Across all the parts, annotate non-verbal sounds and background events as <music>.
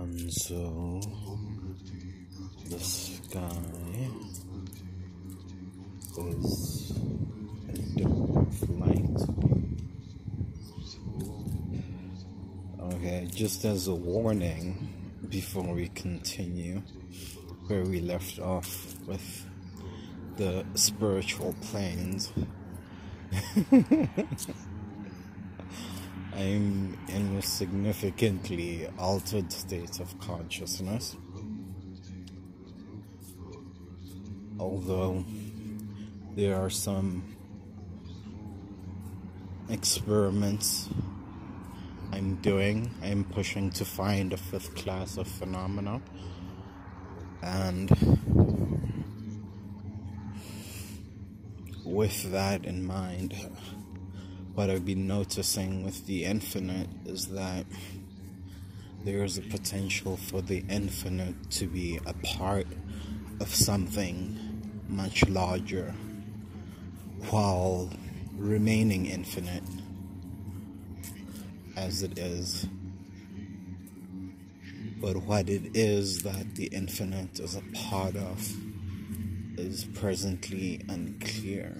And so the sky is a of light. Okay, just as a warning before we continue where we left off with the spiritual planes. <laughs> I'm in a significantly altered state of consciousness. Although there are some experiments I'm doing, I'm pushing to find a fifth class of phenomena. And with that in mind, what I've been noticing with the infinite is that there is a potential for the infinite to be a part of something much larger while remaining infinite as it is. But what it is that the infinite is a part of is presently unclear.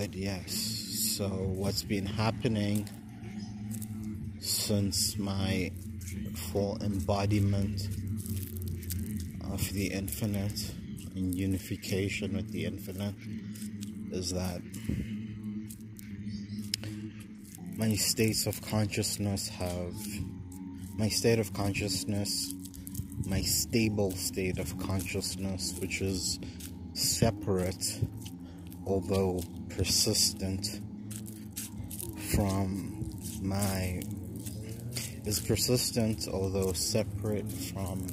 But yes, so what's been happening since my full embodiment of the infinite and unification with the infinite is that my states of consciousness have my state of consciousness, my stable state of consciousness, which is separate although persistent from my is persistent although separate from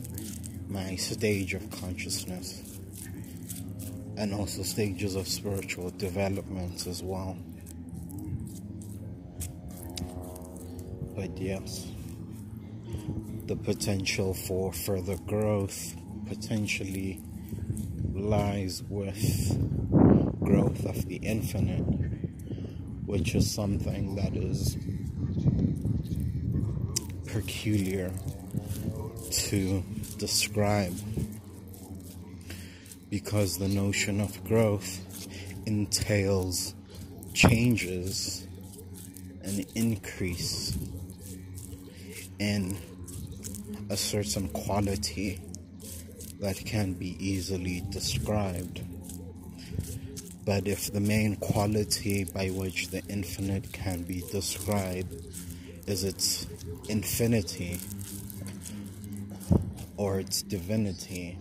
my stage of consciousness and also stages of spiritual development as well. But yes, the potential for further growth potentially lies with growth of the infinite, which is something that is peculiar to describe because the notion of growth entails changes and increase in a certain quality that can be easily described. But if the main quality by which the infinite can be described is its infinity or its divinity,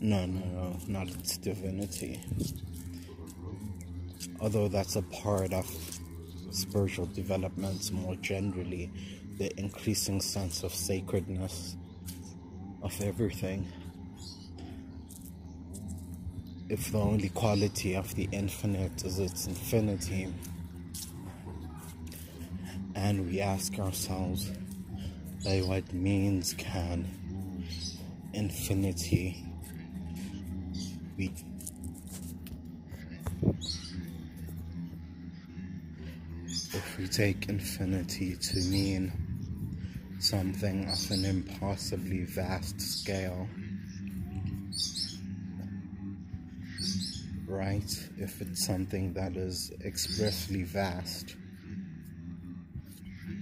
No, no, no, not its divinity. Although that's a part of spiritual developments more generally, the increasing sense of sacredness of everything. If the only quality of the infinite is its infinity, and we ask ourselves, by what means can infinity week. If we take infinity to mean something of an impossibly vast scale, right? If it's something that is expressly vast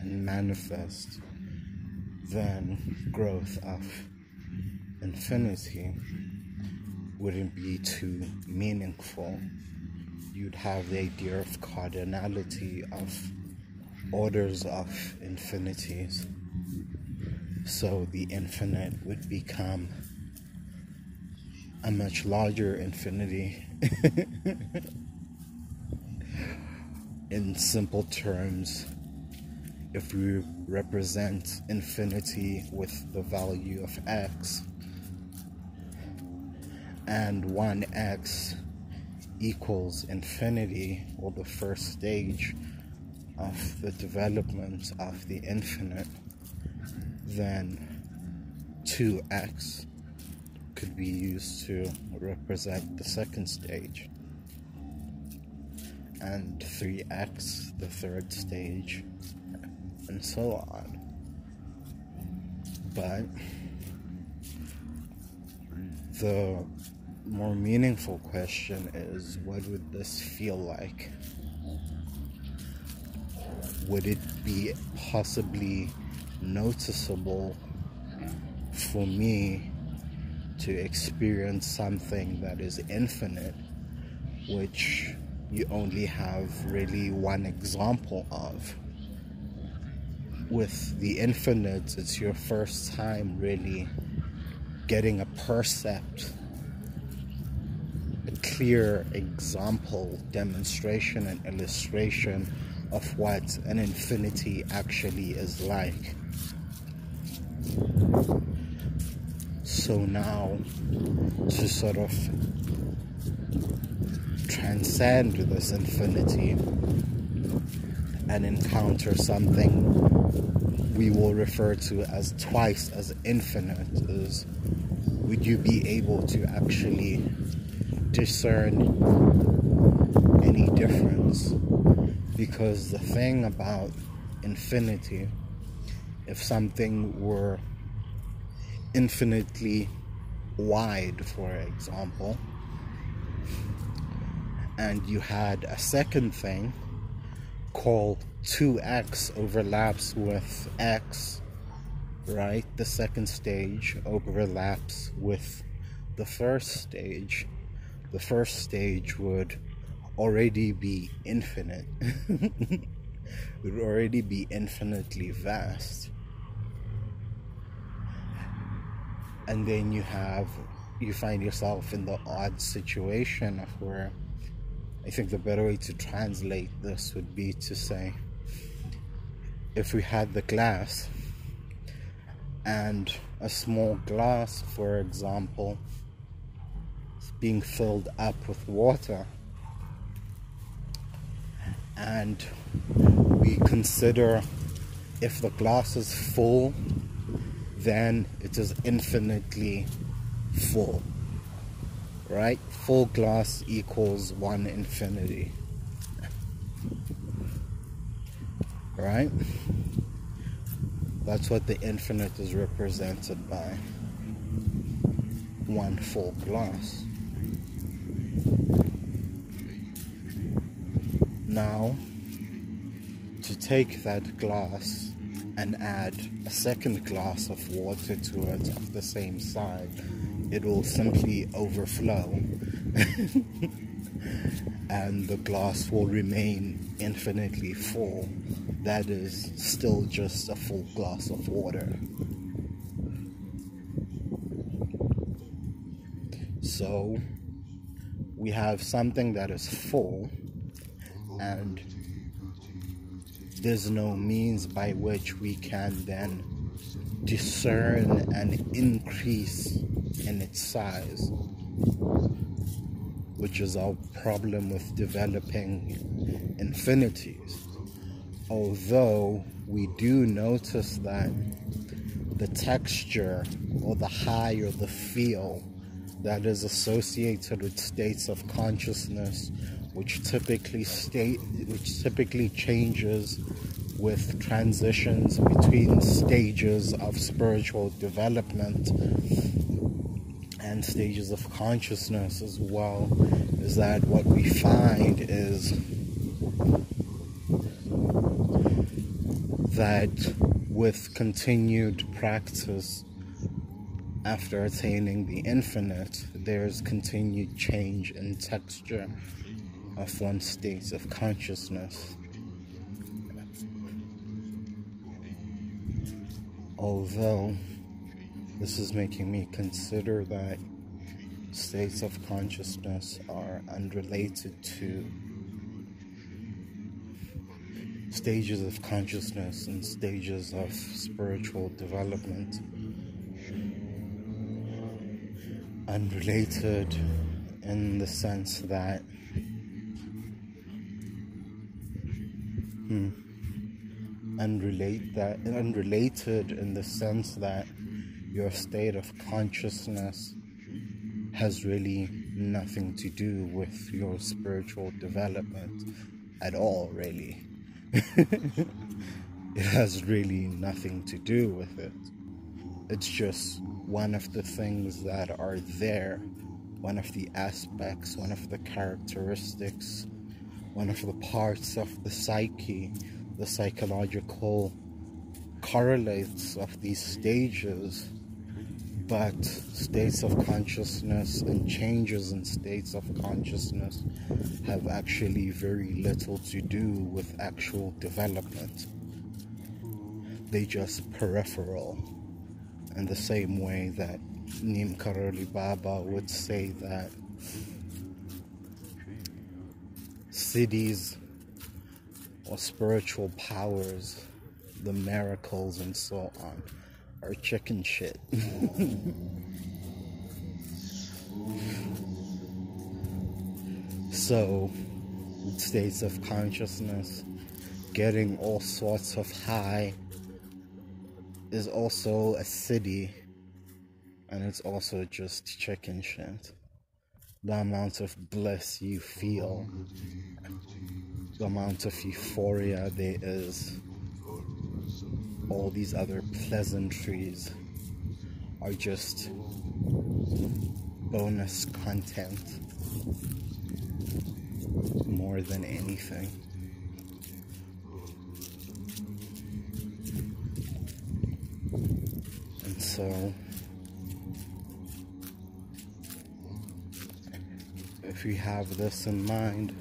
and manifest, then growth of infinity wouldn't be too meaningful. You'd have the idea of cardinality, of orders of infinities. So the infinite would become a much larger infinity. <laughs> In simple terms, if we represent infinity with the value of x, and 1x equals infinity, or the first stage of the development of the infinite, then 2x could be used to represent the second stage, and 3x, the third stage, and so on. But the more meaningful question is what would this feel like? Would it be possibly noticeable for me to experience something that is infinite, which you only have really one example of? With the infinite, it's your first time really getting a percept, a clear example, demonstration, and illustration of what an infinity actually is like. So now, to sort of transcend this infinity and encounter something we will refer to as twice as infinite is would you be able to actually discern any difference? Because the thing about infinity, if something were infinitely wide, for example, and you had a second thing called 2x overlaps with x right? The second stage overlaps with the first stage. The first stage would already be infinite. <laughs> would already be infinitely vast. And then you have you find yourself in the odd situation of where I think the better way to translate this would be to say if we had the glass and a small glass, for example, is being filled up with water. And we consider if the glass is full, then it is infinitely full. Right? Full glass equals one infinity. Right? That's what the infinite is represented by. One full glass. Now, to take that glass and add a second glass of water to it of the same size, it will simply overflow. <laughs> and the glass will remain infinitely full. That is still just a full glass of water. So we have something that is full, and there's no means by which we can then discern an increase in its size which is our problem with developing infinities. Although we do notice that the texture or the high or the feel that is associated with states of consciousness which typically state which typically changes with transitions between stages of spiritual development and stages of consciousness as well is that what we find is that with continued practice after attaining the infinite, there's continued change in texture of one state of consciousness. Although this is making me consider that states of consciousness are unrelated to stages of consciousness and stages of spiritual development. Unrelated in the sense that hmm, unrelate that unrelated in the sense that your state of consciousness has really nothing to do with your spiritual development at all, really. <laughs> it has really nothing to do with it. It's just one of the things that are there, one of the aspects, one of the characteristics, one of the parts of the psyche, the psychological correlates of these stages but states of consciousness and changes in states of consciousness have actually very little to do with actual development. They just peripheral in the same way that Neem Karoli Baba would say that siddhis or spiritual powers, the miracles and so on, are chicken shit. <laughs> so, states of consciousness, getting all sorts of high is also a siddhi and it's also just chicken shit. The amount of bliss you feel, the amount of euphoria there is all these other pleasantries are just bonus content more than anything. And so, you have this in mind,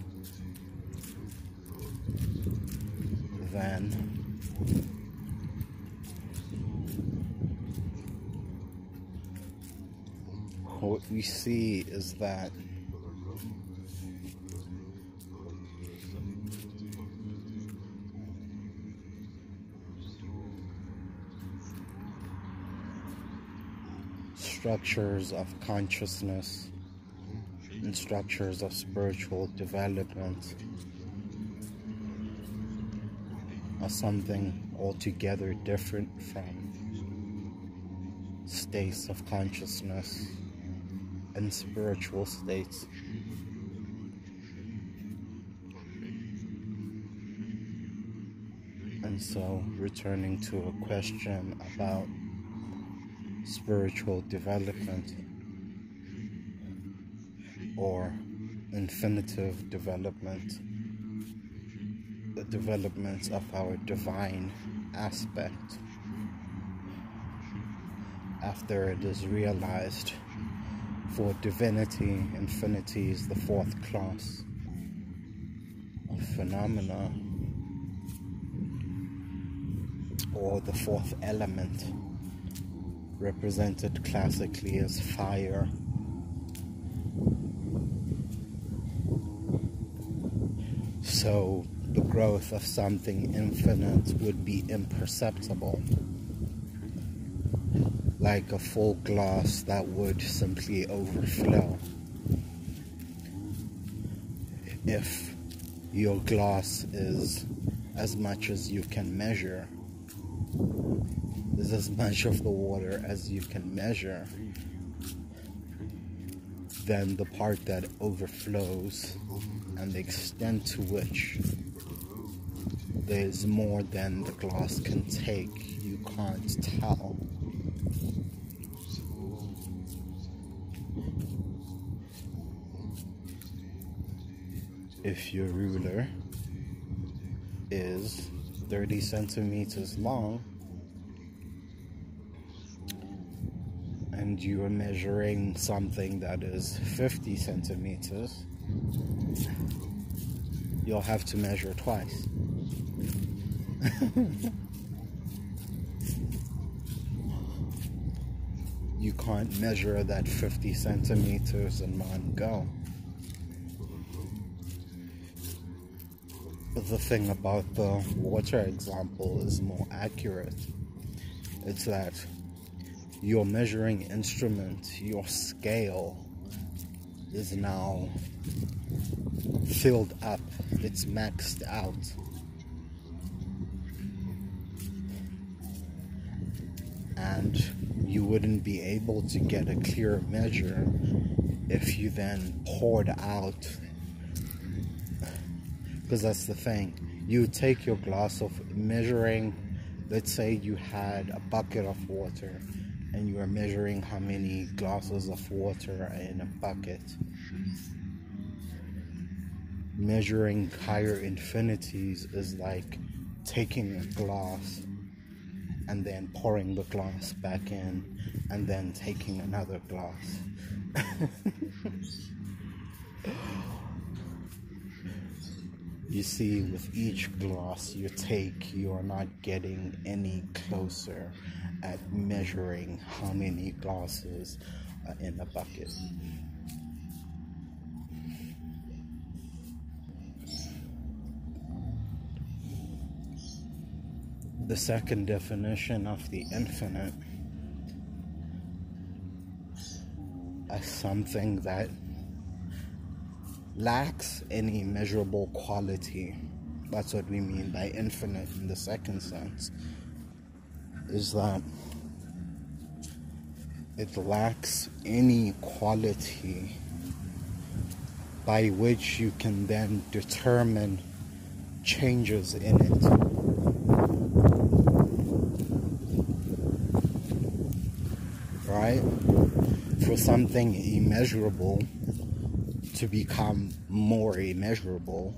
then. What we see is that structures of consciousness structures of spiritual development are something altogether different from states of consciousness and spiritual states. And so, returning to a question about spiritual development or infinitive development, the development of our divine aspect after it is realized for divinity, infinity is the fourth class of phenomena or the fourth element represented classically as fire. So the growth of something infinite would be imperceptible like a full glass that would simply overflow. If your glass is as much as you can measure, is as much of the water as you can measure, then the part that overflows and the extent to which there is more than the glass can take, you can't tell. if your ruler is 30 centimeters long and you are measuring something that is 50 centimeters, you'll have to measure twice. <laughs> you can't measure that 50 centimeters in one go. the thing about the water example is more accurate. It's that your measuring instrument, your scale, is now filled up, it's maxed out. And you wouldn't be able to get a clear measure if you then poured out, because that's the thing, you take your glass of measuring, let's say you had a bucket of water and you are measuring how many glasses of water in a bucket. Measuring higher infinities is like taking a glass and then pouring the glass back in and then taking another glass. <laughs> you see, with each glass you take, you are not getting any closer at measuring how many glasses are in a bucket. The second definition of the infinite as something that lacks any measurable quality. That's what we mean by infinite in the second sense. Is that it lacks any quality by which you can then determine changes in it. Right? Something immeasurable to become more immeasurable,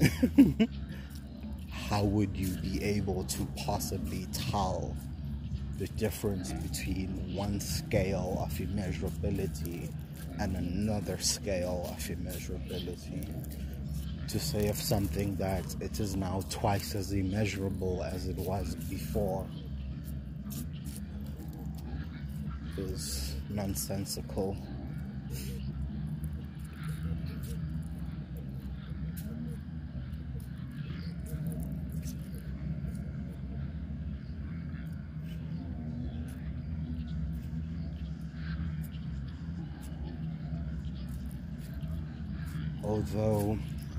<laughs> how would you be able to possibly tell the difference between one scale of immeasurability and another scale of immeasurability? To say of something that it is now twice as immeasurable as it was before is nonsensical. although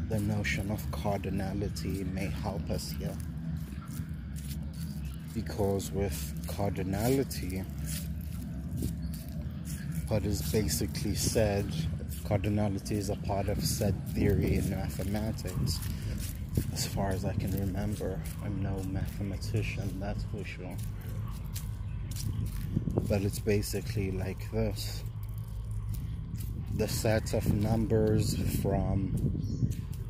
the notion of cardinality may help us here. Because with cardinality, is basically said, cardinality is a part of set theory in mathematics. As far as I can remember, I'm no mathematician, that's for sure. But it's basically like this the set of numbers from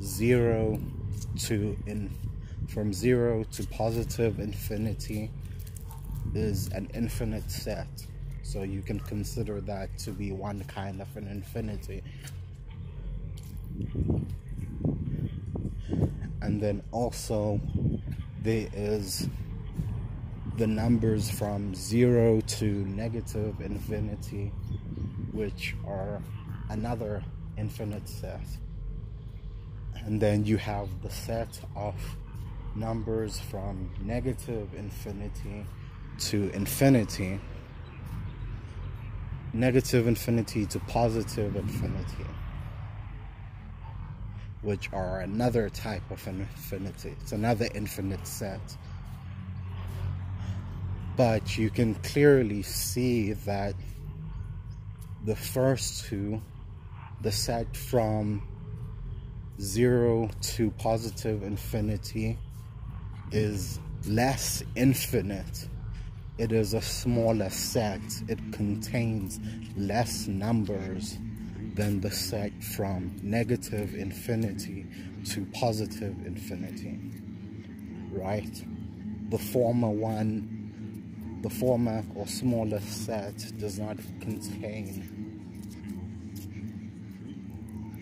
zero to in from zero to positive infinity is an infinite set so you can consider that to be one kind of an infinity and then also there is the numbers from zero to negative infinity which are another infinite set. And then you have the set of numbers from negative infinity to infinity, negative infinity to positive infinity, which are another type of infinity. It's another infinite set. But you can clearly see that the first two the set from zero to positive infinity is less infinite. It is a smaller set. It contains less numbers than the set from negative infinity to positive infinity. Right? The former one, the former or smaller set does not contain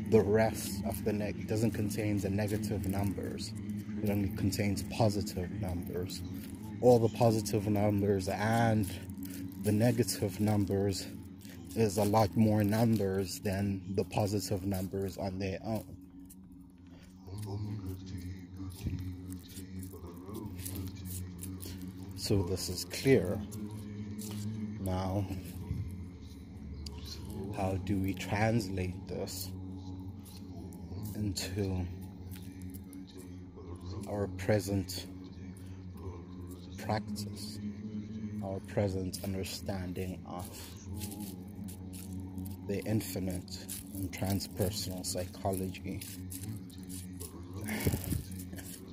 the rest of the neck doesn't contain the negative numbers. It only contains positive numbers. All the positive numbers and the negative numbers is a lot more numbers than the positive numbers on their own. So this is clear. Now, how do we translate this? into our present practice, our present understanding of the infinite and transpersonal psychology,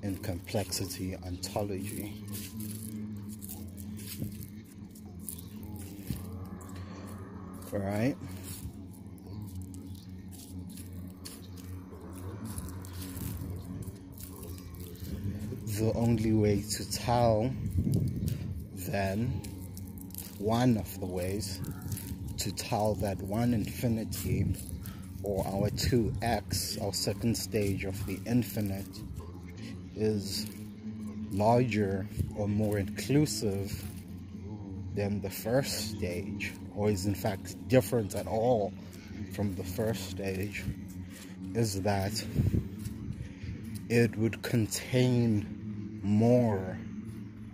in complexity ontology. All right? The only way to tell then one of the ways to tell that one infinity or our 2x, our second stage of the infinite, is larger or more inclusive than the first stage, or is in fact different at all from the first stage, is that it would contain more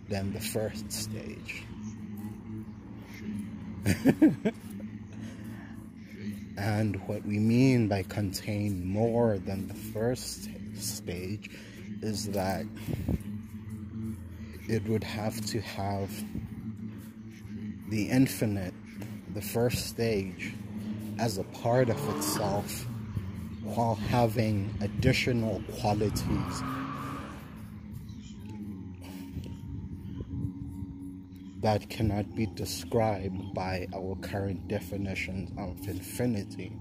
than the first stage. <laughs> and what we mean by contain more than the first stage is that it would have to have the infinite, the first stage, as a part of itself while having additional qualities that cannot be described by our current definitions of infinity.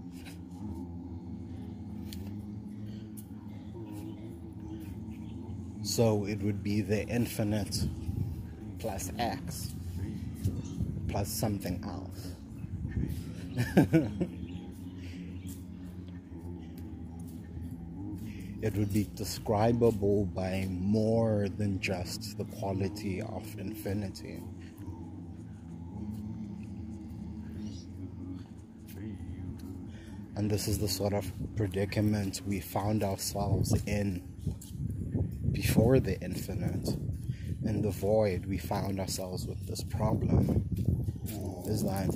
So it would be the infinite plus x plus something else. <laughs> it would be describable by more than just the quality of infinity. And this is the sort of predicament we found ourselves in before the infinite. In the void, we found ourselves with this problem. Is that,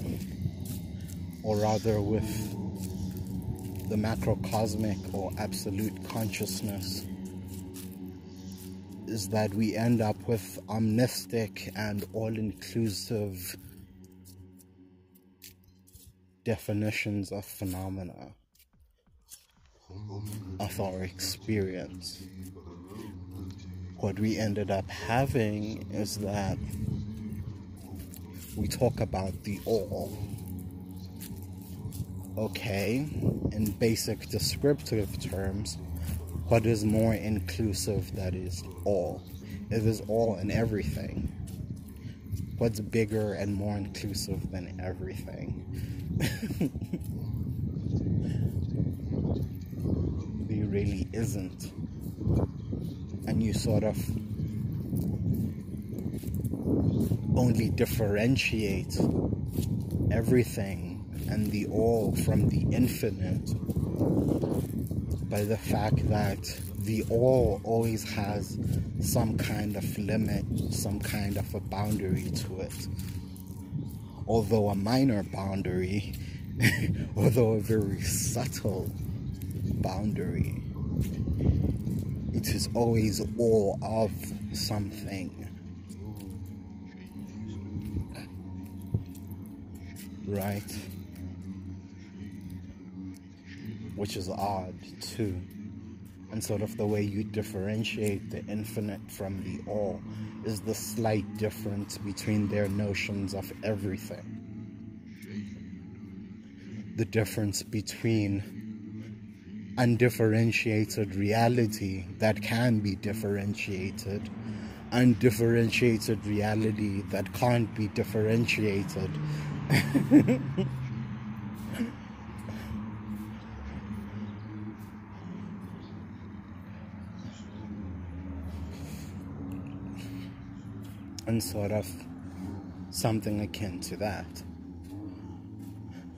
or rather, with the macrocosmic or absolute consciousness, is that we end up with omnistic and all inclusive definitions of phenomena of our experience. What we ended up having is that we talk about the all. Okay, in basic descriptive terms, what is more inclusive that is all? It is all and everything. What's bigger and more inclusive than everything? <laughs> he really isn't. And you sort of only differentiate everything and the all from the infinite by the fact that the all always has some kind of limit, some kind of a boundary to it although a minor boundary, <laughs> although a very subtle boundary, it is always all of something. Right? Which is odd too. And sort of the way you differentiate the infinite from the all is the slight difference between their notions of everything. The difference between undifferentiated reality that can be differentiated, undifferentiated reality that can't be differentiated. <laughs> and sort of something akin to that.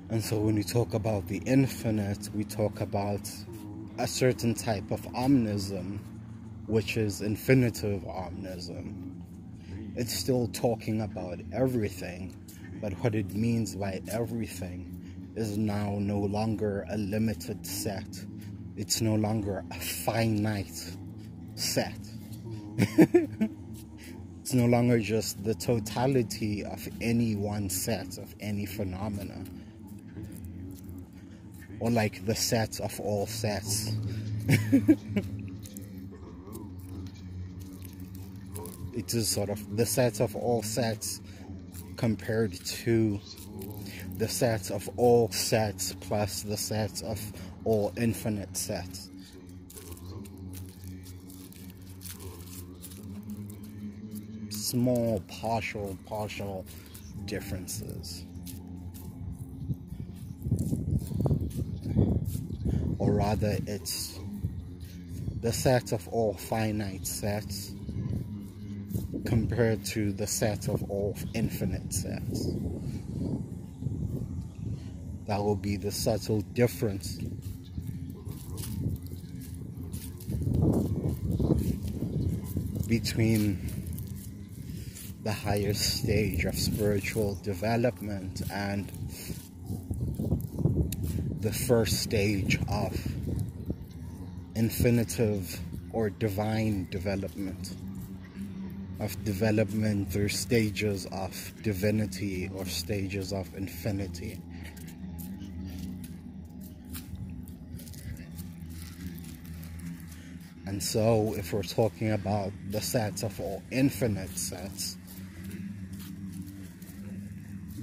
And so when we talk about the infinite, we talk about a certain type of omnism, which is infinitive omnism. It's still talking about everything, but what it means by everything is now no longer a limited set. It's no longer a finite set. <laughs> It's no longer just the totality of any one set of any phenomena. or like the sets of all sets. <laughs> it is sort of the sets of all sets compared to the sets of all sets plus the sets of all infinite sets. Small partial partial differences. Or rather, it's the set of all finite sets compared to the set of all infinite sets. That will be the subtle difference. Between the higher stage of spiritual development and the first stage of infinitive or divine development of development through stages of divinity or stages of infinity. And so, if we're talking about the sets of all infinite sets,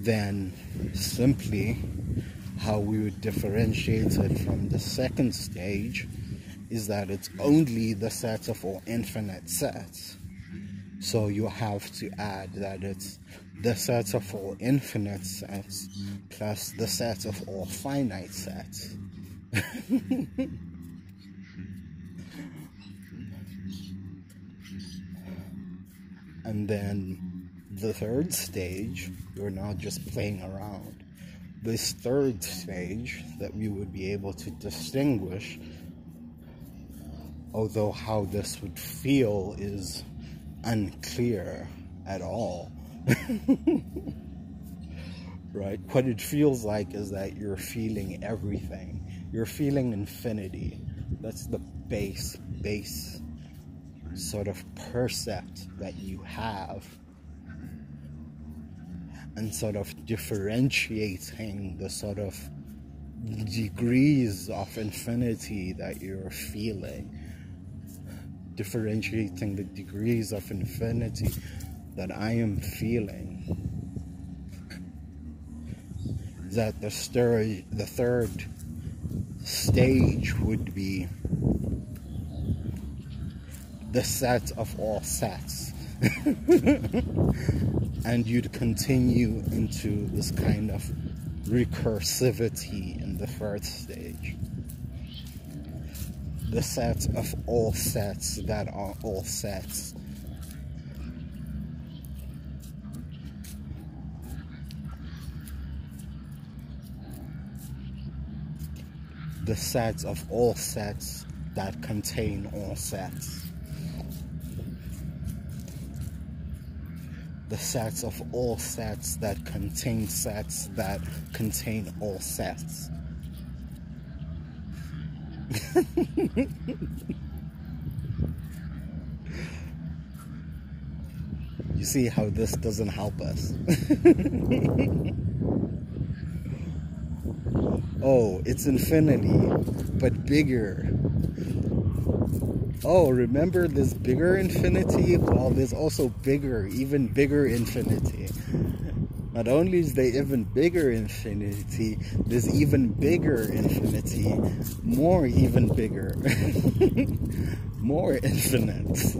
then simply how we would differentiate it from the second stage is that it's only the set of all infinite sets. So you have to add that it's the set of all infinite sets plus the set of all finite sets. <laughs> and then the third stage, you're not just playing around. This third stage that we would be able to distinguish, although how this would feel is unclear at all. <laughs> right? What it feels like is that you're feeling everything. You're feeling infinity. That's the base, base sort of percept that you have and sort of differentiating the sort of degrees of infinity that you're feeling differentiating the degrees of infinity that I am feeling that the third the third stage would be the set of all sets. <laughs> and you'd continue into this kind of recursivity in the third stage. The set of all sets that are all sets. The sets of all sets that contain all sets. The sets of all sets that contain sets that contain all sets. <laughs> you see how this doesn't help us. <laughs> oh, it's infinity, but bigger. Oh, remember this bigger infinity? Well, there's also bigger, even bigger infinity. Not only is there even bigger infinity, there's even bigger infinity, more even bigger, <laughs> more infinite.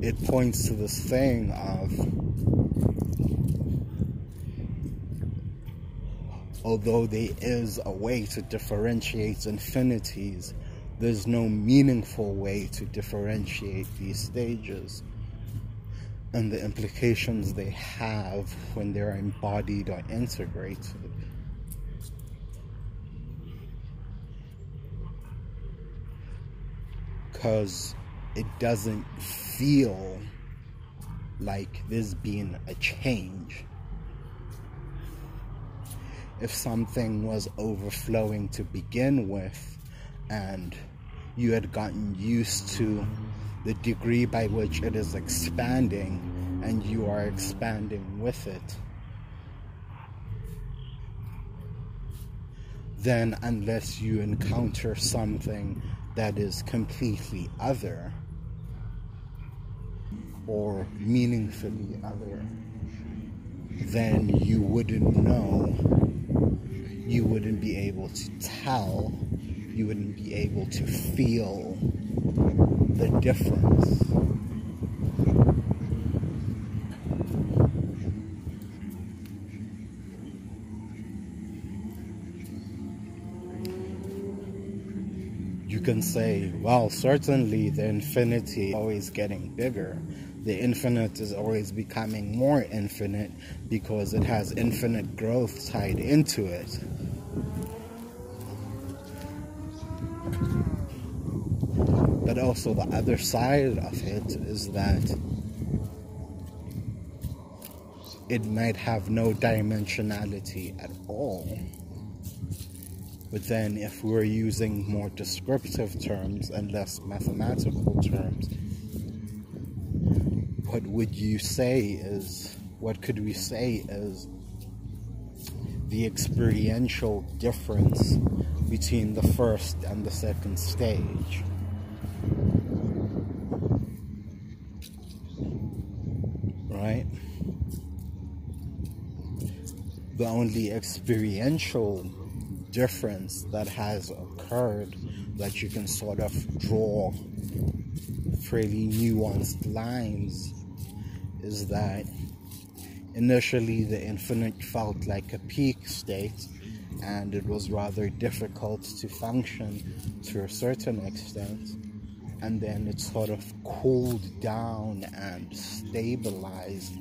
It points to this thing of although there is a way to differentiate infinities, there's no meaningful way to differentiate these stages and the implications they have when they're embodied or integrated. Because it doesn't feel like there's been a change if something was overflowing to begin with and you had gotten used to the degree by which it is expanding and you are expanding with it then unless you encounter something that is completely other or meaningfully other, then you wouldn't know, you wouldn't be able to tell, you wouldn't be able to feel the difference. You can say, well, certainly the infinity is always getting bigger. The infinite is always becoming more infinite because it has infinite growth tied into it. But also, the other side of it is that it might have no dimensionality at all. But then, if we're using more descriptive terms and less mathematical terms, what would you say is, what could we say is the experiential difference between the first and the second stage? right? The only experiential difference that has occurred that you can sort of draw fairly nuanced lines is that initially the infinite felt like a peak state and it was rather difficult to function to a certain extent and then it sort of cooled down and stabilized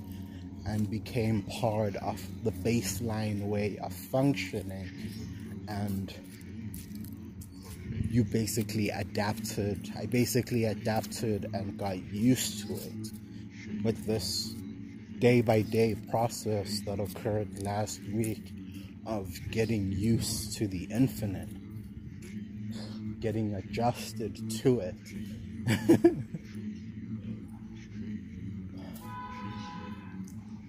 and became part of the baseline way of functioning and you basically adapted i basically adapted and got used to it with this day by day process that occurred last week of getting used to the infinite getting adjusted to it. <laughs>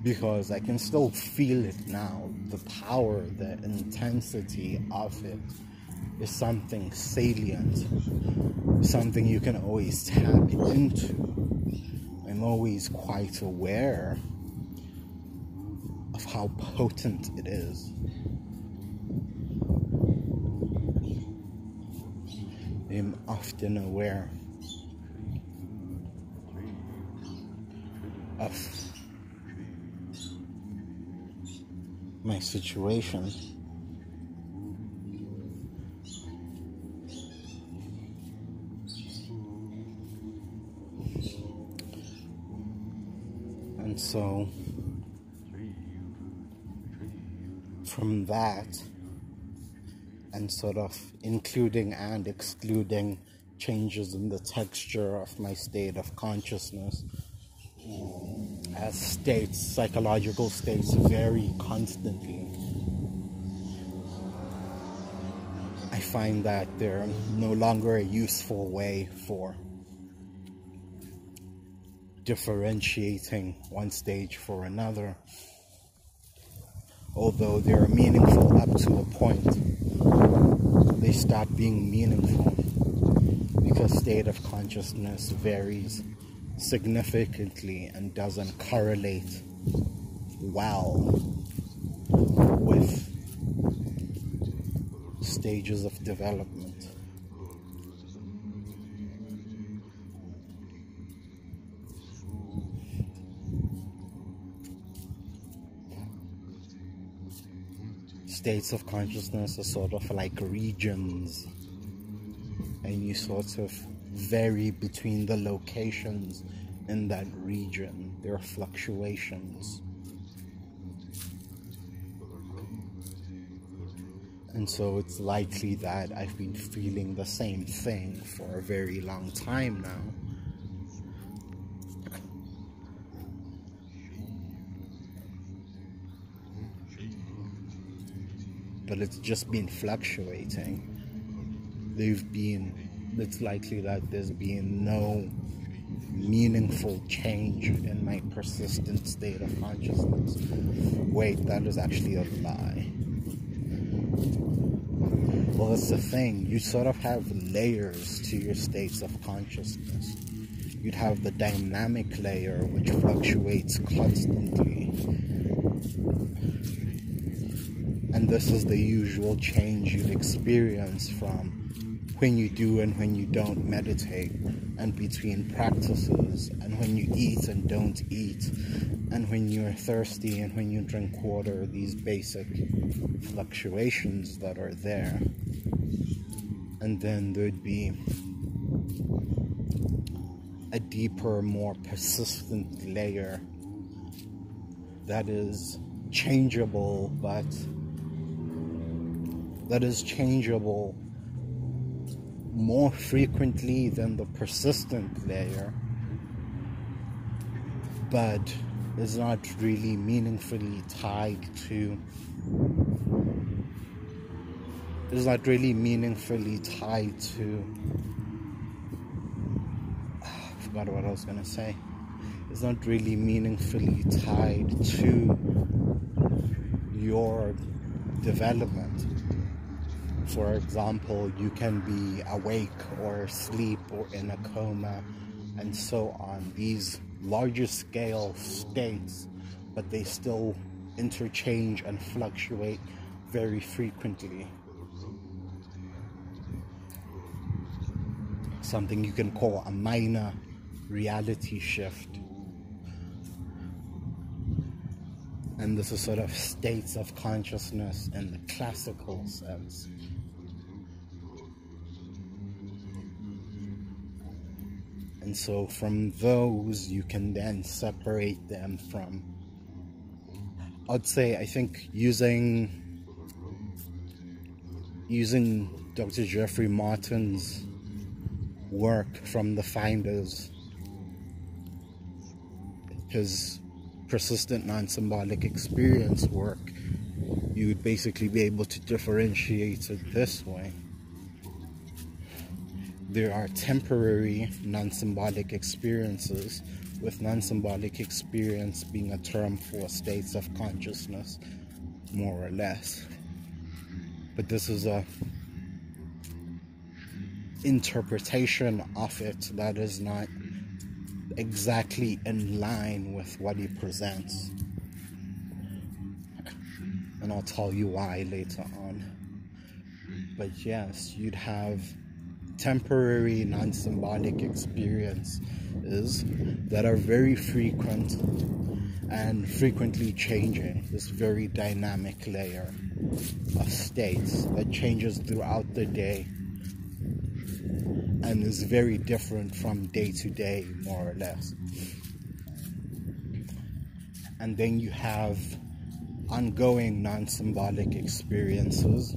because I can still feel it now. The power, the intensity of it is something salient, something you can always tap into. I'm always quite aware of how potent it is. I'm often aware of my situation. And so, from that, and sort of including and excluding changes in the texture of my state of consciousness as states, psychological states vary constantly. I find that they're no longer a useful way for differentiating one stage for another, although they're meaningful up to a point they stop being meaningful because state of consciousness varies significantly and doesn't correlate well with stages of development. States of consciousness are sort of like regions. And you sort of vary between the locations in that region. There are fluctuations. And so it's likely that I've been feeling the same thing for a very long time now but it's just been fluctuating. They've been, it's likely that there's been no meaningful change in my persistent state of consciousness. Wait, that is actually a lie. Well, that's the thing. You sort of have layers to your states of consciousness. You'd have the dynamic layer, which fluctuates constantly. And this is the usual change you'd experience from when you do and when you don't meditate, and between practices, and when you eat and don't eat, and when you're thirsty and when you drink water, these basic fluctuations that are there. And then there'd be a deeper, more persistent layer that is changeable, but that is changeable more frequently than the persistent layer, but is not really meaningfully tied to is not really meaningfully tied to ah, I forgot what I was gonna say. It's not really meaningfully tied to your development for example, you can be awake or asleep or in a coma and so on. These larger scale states, but they still interchange and fluctuate very frequently. Something you can call a minor reality shift. And this is sort of states of consciousness in the classical sense. And so from those, you can then separate them from, I'd say, I think using, using Dr. Jeffrey Martin's work from the Finders, his persistent non-symbolic experience work, you would basically be able to differentiate it this way there are temporary non-symbolic experiences with non-symbolic experience being a term for states of consciousness more or less. But this is a interpretation of it that is not exactly in line with what he presents. And I'll tell you why later on. But yes you'd have temporary non-symbolic experiences that are very frequent and frequently changing this very dynamic layer of states that changes throughout the day and is very different from day to day more or less. And then you have ongoing non-symbolic experiences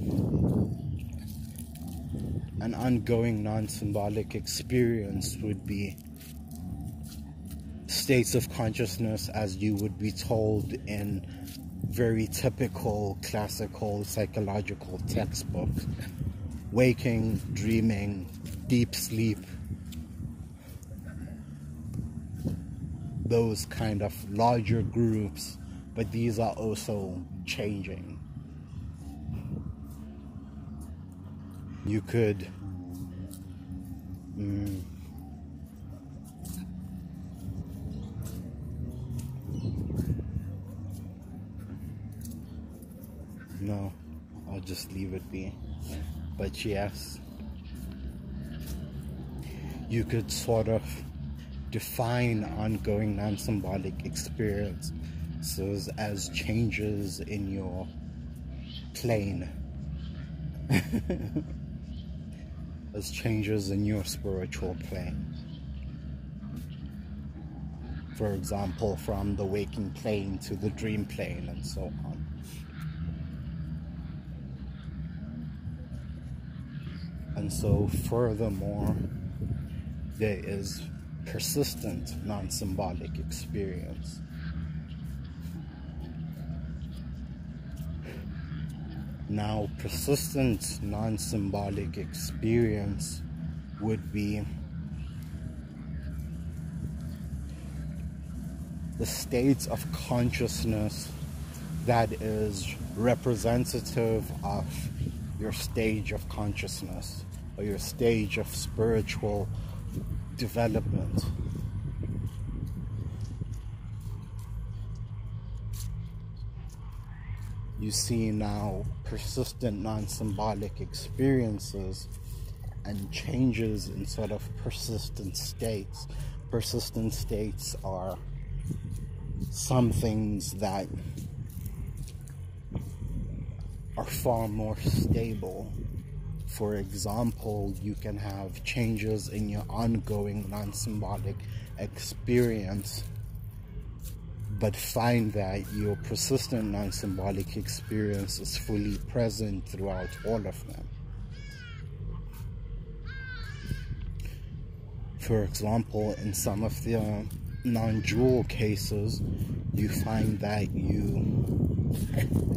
an ongoing non symbolic experience would be states of consciousness as you would be told in very typical classical psychological textbooks waking, dreaming, deep sleep. Those kind of larger groups, but these are also changing. You could mm, no I'll just leave it be. But yes you could sort of define ongoing non-symbolic experiences as changes in your plane <laughs> changes in your spiritual plane. For example, from the waking plane to the dream plane and so on. And so, furthermore, there is persistent non symbolic experience. Now, persistent non symbolic experience would be the state of consciousness that is representative of your stage of consciousness or your stage of spiritual development. You see now persistent non symbolic experiences and changes in sort of persistent states. Persistent states are some things that are far more stable. For example, you can have changes in your ongoing non symbolic experience, but find that your persistent non symbolic experience is fully present throughout all of them. For example, in some of the uh, non dual cases, you find that you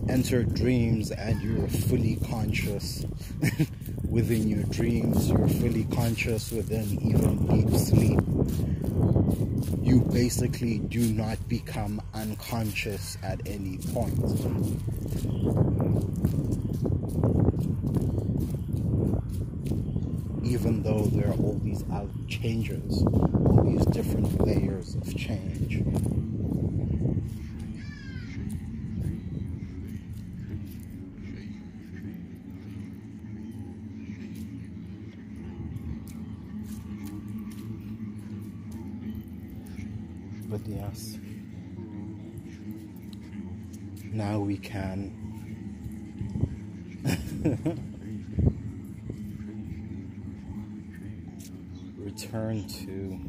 <laughs> enter dreams and you're fully conscious <laughs> within your dreams, you're fully conscious within even deep sleep. You basically do not become unconscious at any point even though there are all these changes, all these different layers of change. But yes, now we can <laughs> return to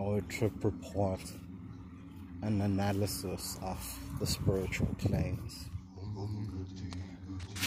our trip report and analysis of the spiritual planes.